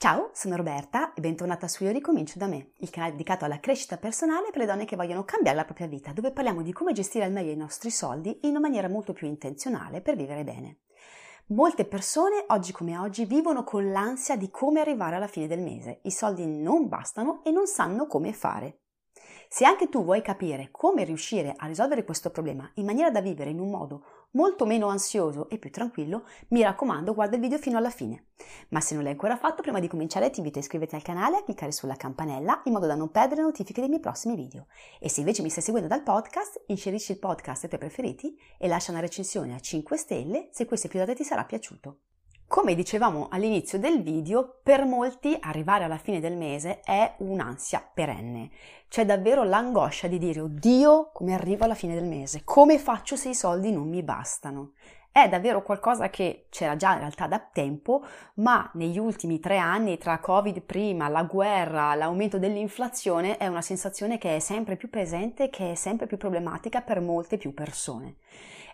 Ciao, sono Roberta e bentornata su Io Ricomincio da me, il canale dedicato alla crescita personale per le donne che vogliono cambiare la propria vita, dove parliamo di come gestire al meglio i nostri soldi in una maniera molto più intenzionale per vivere bene. Molte persone, oggi come oggi, vivono con l'ansia di come arrivare alla fine del mese. I soldi non bastano e non sanno come fare. Se anche tu vuoi capire come riuscire a risolvere questo problema in maniera da vivere in un modo molto meno ansioso e più tranquillo, mi raccomando guarda il video fino alla fine. Ma se non l'hai ancora fatto, prima di cominciare ti invito a iscriverti al canale e a cliccare sulla campanella in modo da non perdere notifiche dei miei prossimi video. E se invece mi stai seguendo dal podcast, inserisci il podcast ai tuoi preferiti e lascia una recensione a 5 stelle se questo episodio ti sarà piaciuto. Come dicevamo all'inizio del video, per molti arrivare alla fine del mese è un'ansia perenne. C'è davvero l'angoscia di dire, oddio, come arrivo alla fine del mese? Come faccio se i soldi non mi bastano? È davvero qualcosa che c'era già in realtà da tempo, ma negli ultimi tre anni, tra Covid prima, la guerra, l'aumento dell'inflazione, è una sensazione che è sempre più presente, che è sempre più problematica per molte più persone.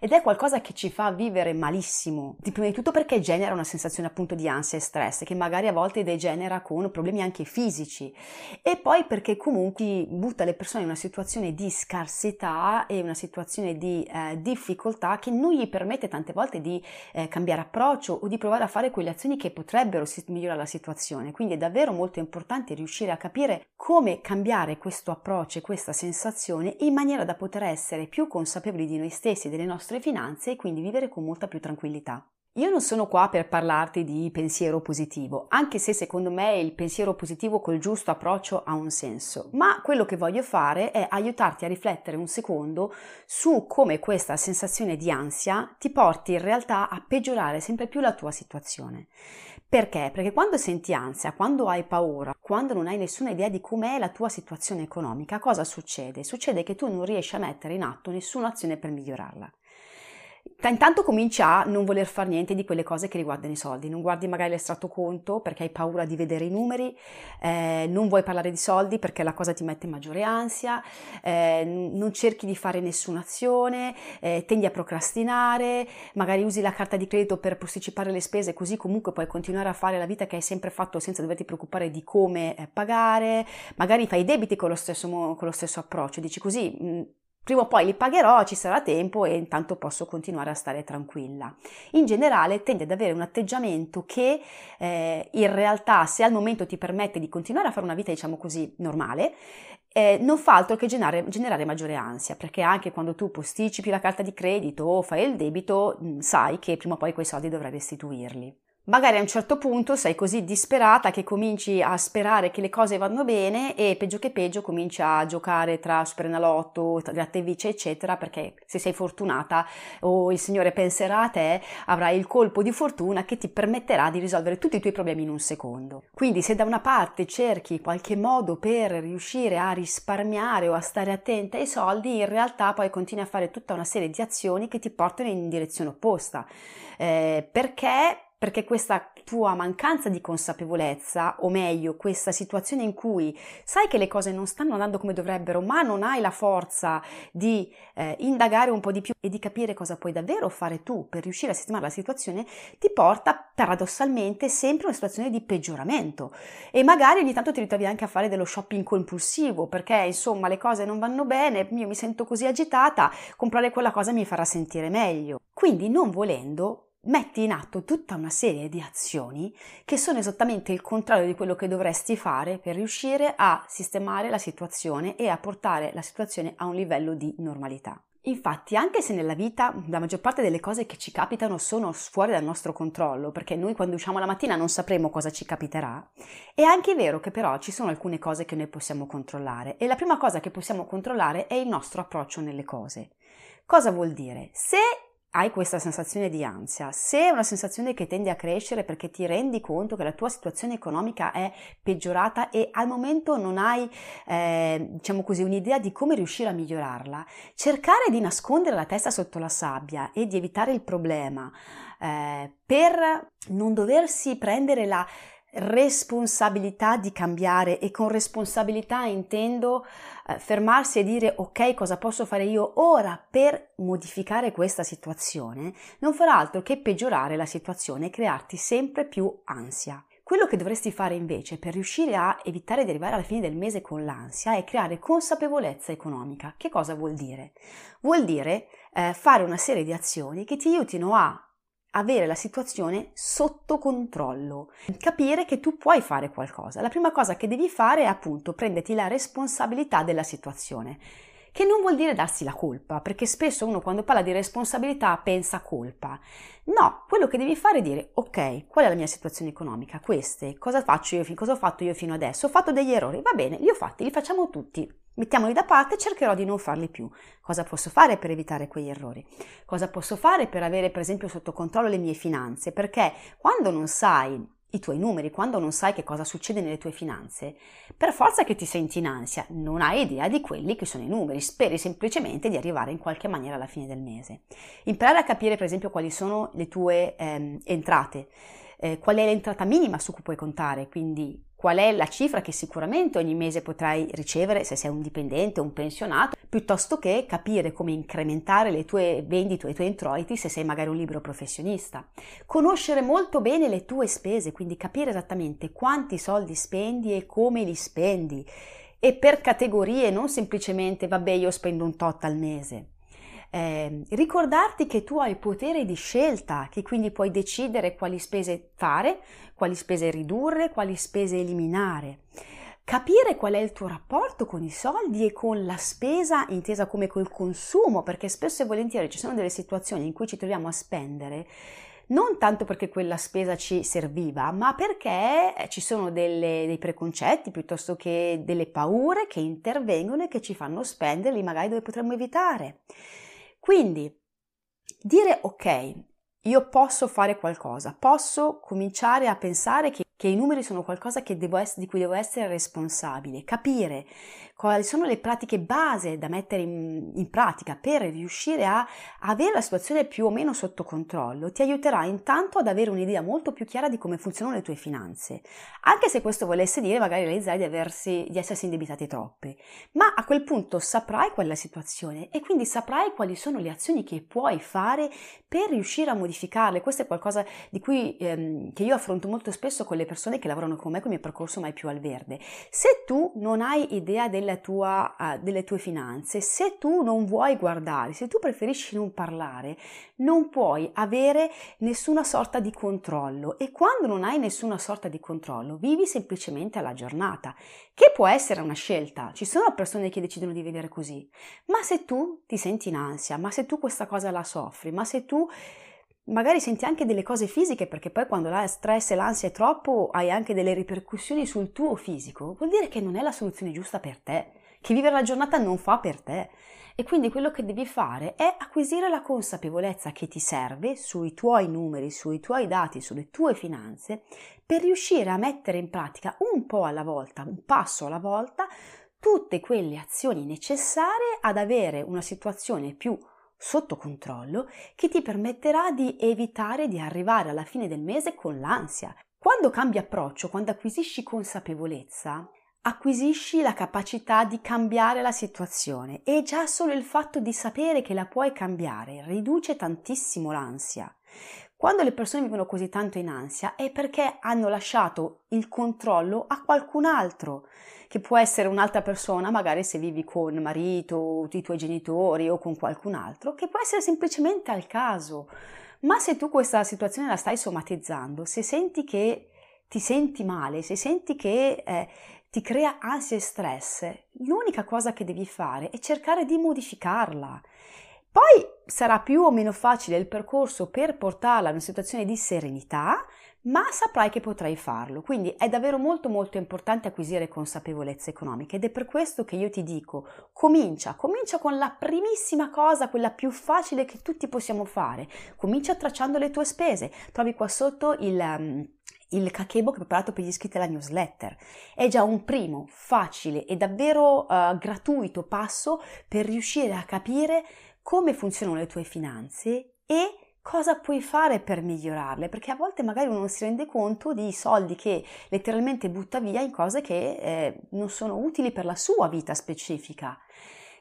Ed è qualcosa che ci fa vivere malissimo, di prima di tutto perché genera una sensazione appunto di ansia e stress che magari a volte degenera con problemi anche fisici. E poi perché comunque butta le persone in una situazione di scarsità e una situazione di eh, difficoltà che non gli permette tante volte di eh, cambiare approccio o di provare a fare quelle azioni che potrebbero migliorare la situazione. Quindi è davvero molto importante riuscire a capire come cambiare questo approccio e questa sensazione in maniera da poter essere più consapevoli di noi stessi delle nostre finanze e quindi vivere con molta più tranquillità. Io non sono qua per parlarti di pensiero positivo, anche se secondo me il pensiero positivo col giusto approccio ha un senso, ma quello che voglio fare è aiutarti a riflettere un secondo su come questa sensazione di ansia ti porti in realtà a peggiorare sempre più la tua situazione. Perché? Perché quando senti ansia, quando hai paura, quando non hai nessuna idea di com'è la tua situazione economica, cosa succede? Succede che tu non riesci a mettere in atto nessuna azione per migliorarla. Intanto cominci a non voler fare niente di quelle cose che riguardano i soldi, non guardi magari l'estratto conto perché hai paura di vedere i numeri, eh, non vuoi parlare di soldi perché la cosa ti mette maggiore ansia, eh, non cerchi di fare nessuna azione, eh, tendi a procrastinare, magari usi la carta di credito per posticipare le spese così comunque puoi continuare a fare la vita che hai sempre fatto senza doverti preoccupare di come eh, pagare, magari fai i debiti con lo stesso, con lo stesso approccio, dici così mh, Prima o poi li pagherò, ci sarà tempo e intanto posso continuare a stare tranquilla. In generale tende ad avere un atteggiamento che eh, in realtà se al momento ti permette di continuare a fare una vita diciamo così normale, eh, non fa altro che generare, generare, maggiore ansia, perché anche quando tu posticipi la carta di credito o fai il debito, mh, sai che prima o poi quei soldi dovrai restituirli. Magari a un certo punto sei così disperata che cominci a sperare che le cose vadano bene e peggio che peggio cominci a giocare tra Superenalotto, Gratta e Vice eccetera perché se sei fortunata o il Signore penserà a te avrai il colpo di fortuna che ti permetterà di risolvere tutti i tuoi problemi in un secondo. Quindi se da una parte cerchi qualche modo per riuscire a risparmiare o a stare attenta ai soldi in realtà poi continui a fare tutta una serie di azioni che ti portano in direzione opposta eh, perché perché questa tua mancanza di consapevolezza, o meglio, questa situazione in cui sai che le cose non stanno andando come dovrebbero, ma non hai la forza di eh, indagare un po' di più e di capire cosa puoi davvero fare tu per riuscire a sistemare la situazione, ti porta paradossalmente sempre a una situazione di peggioramento. E magari ogni tanto ti ritrovi anche a fare dello shopping compulsivo, perché insomma le cose non vanno bene, io mi sento così agitata, comprare quella cosa mi farà sentire meglio. Quindi non volendo metti in atto tutta una serie di azioni che sono esattamente il contrario di quello che dovresti fare per riuscire a sistemare la situazione e a portare la situazione a un livello di normalità. Infatti, anche se nella vita la maggior parte delle cose che ci capitano sono fuori dal nostro controllo, perché noi quando usciamo la mattina non sapremo cosa ci capiterà, è anche vero che però ci sono alcune cose che noi possiamo controllare e la prima cosa che possiamo controllare è il nostro approccio nelle cose. Cosa vuol dire? Se hai questa sensazione di ansia, se è una sensazione che tende a crescere perché ti rendi conto che la tua situazione economica è peggiorata e al momento non hai, eh, diciamo così, un'idea di come riuscire a migliorarla, cercare di nascondere la testa sotto la sabbia e di evitare il problema eh, per non doversi prendere la responsabilità di cambiare e con responsabilità intendo eh, fermarsi e dire ok cosa posso fare io ora per modificare questa situazione non farà altro che peggiorare la situazione e crearti sempre più ansia. Quello che dovresti fare invece per riuscire a evitare di arrivare alla fine del mese con l'ansia è creare consapevolezza economica. Che cosa vuol dire? Vuol dire eh, fare una serie di azioni che ti aiutino a avere la situazione sotto controllo, capire che tu puoi fare qualcosa. La prima cosa che devi fare è appunto prenderti la responsabilità della situazione, che non vuol dire darsi la colpa, perché spesso uno quando parla di responsabilità pensa colpa. No, quello che devi fare è dire ok, qual è la mia situazione economica? Queste, cosa faccio io, cosa ho fatto io fino adesso? Ho fatto degli errori, va bene, li ho fatti, li facciamo tutti, Mettiamoli da parte e cercherò di non farli più. Cosa posso fare per evitare quegli errori? Cosa posso fare per avere, per esempio, sotto controllo le mie finanze? Perché quando non sai i tuoi numeri, quando non sai che cosa succede nelle tue finanze, per forza che ti senti in ansia, non hai idea di quelli che sono i numeri, speri semplicemente di arrivare in qualche maniera alla fine del mese. Imparare a capire, per esempio, quali sono le tue ehm, entrate, eh, qual è l'entrata minima su cui puoi contare, quindi qual è la cifra che sicuramente ogni mese potrai ricevere se sei un dipendente o un pensionato, piuttosto che capire come incrementare le tue vendite o i tuoi introiti se sei magari un libero professionista. Conoscere molto bene le tue spese, quindi capire esattamente quanti soldi spendi e come li spendi e per categorie, non semplicemente vabbè io spendo un tot al mese. Eh, ricordarti che tu hai potere di scelta, che quindi puoi decidere quali spese fare, quali spese ridurre, quali spese eliminare. Capire qual è il tuo rapporto con i soldi e con la spesa intesa come col consumo, perché spesso e volentieri ci sono delle situazioni in cui ci troviamo a spendere non tanto perché quella spesa ci serviva, ma perché ci sono delle, dei preconcetti piuttosto che delle paure che intervengono e che ci fanno spenderli magari dove potremmo evitare. Quindi dire ok, io posso fare qualcosa, posso cominciare a pensare che, che i numeri sono qualcosa essere, di cui devo essere responsabile, capire quali sono le pratiche base da mettere in, in, pratica per riuscire a avere la situazione più o meno sotto controllo, ti aiuterà intanto ad avere un'idea molto più chiara di come funzionano le tue finanze, anche se questo volesse dire magari realizzare di, aversi, di essersi indebitati troppe, ma a quel punto saprai qual è la situazione e quindi saprai quali sono le azioni che puoi fare per riuscire a modificarle. Questo è qualcosa di cui ehm, che io affronto molto spesso con le persone che lavorano con me con il mio percorso Mai più al verde. Se tu non hai idea del tua, uh, delle tue finanze, se tu non vuoi guardare, se tu preferisci non parlare, non puoi avere nessuna sorta di controllo. E quando non hai nessuna sorta di controllo vivi semplicemente alla giornata, che può essere una scelta. Ci sono persone che decidono di vedere così, ma se tu ti senti in ansia, ma se tu questa cosa la soffri, ma se tu Magari senti anche delle cose fisiche perché poi quando la stress e l'ansia è troppo hai anche delle ripercussioni sul tuo fisico, vuol dire che non è la soluzione giusta per te, che vivere la giornata non fa per te. E quindi quello che devi fare è acquisire la consapevolezza che ti serve sui tuoi numeri, sui tuoi dati, sulle tue finanze, per riuscire a mettere in pratica un po' alla volta, un passo alla volta, tutte quelle azioni necessarie ad avere una situazione più sotto controllo che ti permetterà di evitare di arrivare alla fine del mese con l'ansia. Quando cambi approccio, quando acquisisci consapevolezza, acquisisci la capacità di cambiare la situazione e già solo il fatto di sapere che la puoi cambiare riduce tantissimo l'ansia. Quando le persone vivono così tanto in ansia è perché hanno lasciato il controllo a qualcun altro che può essere un'altra persona, magari se vivi con marito, i tuoi genitori o con qualcun altro, che può essere semplicemente al caso. Ma se tu questa situazione la stai somatizzando, se senti che ti senti male, se senti che eh, ti crea ansia e stress, l'unica cosa che devi fare è cercare di modificarla. Poi sarà più o meno facile il percorso per portarla a una situazione di serenità, ma saprai che potrai farlo. Quindi è davvero molto molto importante acquisire consapevolezza economica ed è per questo che io ti dico comincia, comincia con la primissima cosa, quella più facile che tutti possiamo fare. Comincia tracciando le tue spese. Trovi qua sotto il um, il kakebo che ho preparato per gli iscritti alla newsletter. È già un primo, facile e davvero uh, gratuito passo per riuscire a capire come funzionano le tue finanze e cosa puoi fare per migliorarle, perché a volte magari uno non si rende conto di soldi che letteralmente butta via in cose che eh, non sono utili per la sua vita specifica.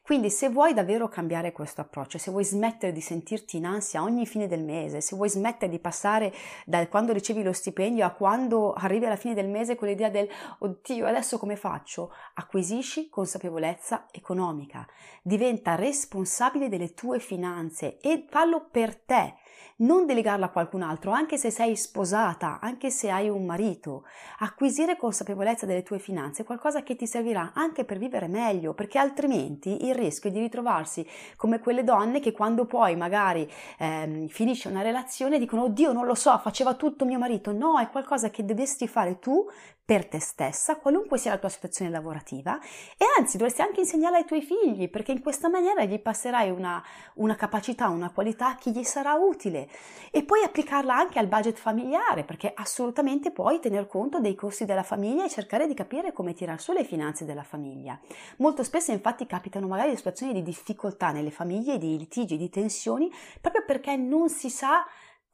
Quindi se vuoi davvero cambiare questo approccio, se vuoi smettere di sentirti in ansia ogni fine del mese, se vuoi smettere di passare da quando ricevi lo stipendio a quando arrivi alla fine del mese con l'idea del oddio adesso come faccio, acquisisci consapevolezza economica, diventa responsabile delle tue finanze e fallo per te non delegarla a qualcun altro, anche se sei sposata, anche se hai un marito. Acquisire consapevolezza delle tue finanze è qualcosa che ti servirà anche per vivere meglio, perché altrimenti il rischio è di ritrovarsi come quelle donne che quando poi magari ehm, finisce una relazione dicono oddio non lo so, faceva tutto mio marito. No, è qualcosa che dovresti fare tu per te stessa, qualunque sia la tua situazione lavorativa e anzi dovresti anche insegnarla ai tuoi figli perché in questa maniera gli passerai una, una capacità, una qualità che gli sarà utile e poi applicarla anche al budget familiare perché assolutamente puoi tener conto dei costi della famiglia e cercare di capire come tirar su le finanze della famiglia. Molto spesso infatti capitano magari situazioni di difficoltà nelle famiglie, di litigi, di tensioni proprio perché non si sa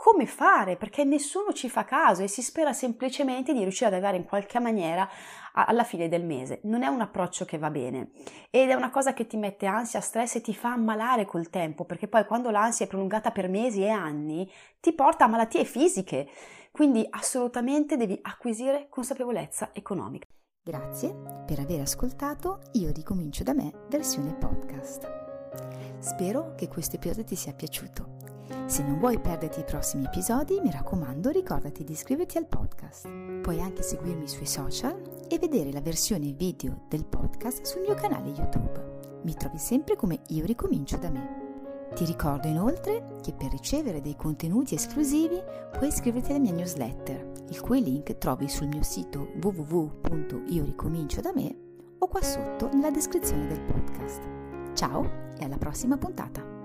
come fare, perché nessuno ci fa caso e si spera semplicemente di riuscire ad arrivare in qualche maniera alla fine del mese. Non è un approccio che va bene ed è una cosa che ti mette ansia, stress e ti fa ammalare col tempo, perché poi quando l'ansia è prolungata per mesi e anni ti porta a malattie fisiche. Quindi assolutamente devi acquisire consapevolezza economica. Grazie per aver ascoltato Io ricomincio da me versione podcast. Spero che questo episodio ti sia piaciuto. Se non vuoi perderti i prossimi episodi, mi raccomando, ricordati di iscriverti al podcast. Puoi anche seguirmi sui social e vedere la versione video del podcast sul mio canale YouTube. Mi trovi sempre come Io ricomincio da me. Ti ricordo inoltre che per ricevere dei contenuti esclusivi puoi iscriverti alla mia newsletter, il cui link trovi sul mio sito www.ioricominciodame o qua sotto nella descrizione del podcast. Ciao e alla prossima puntata!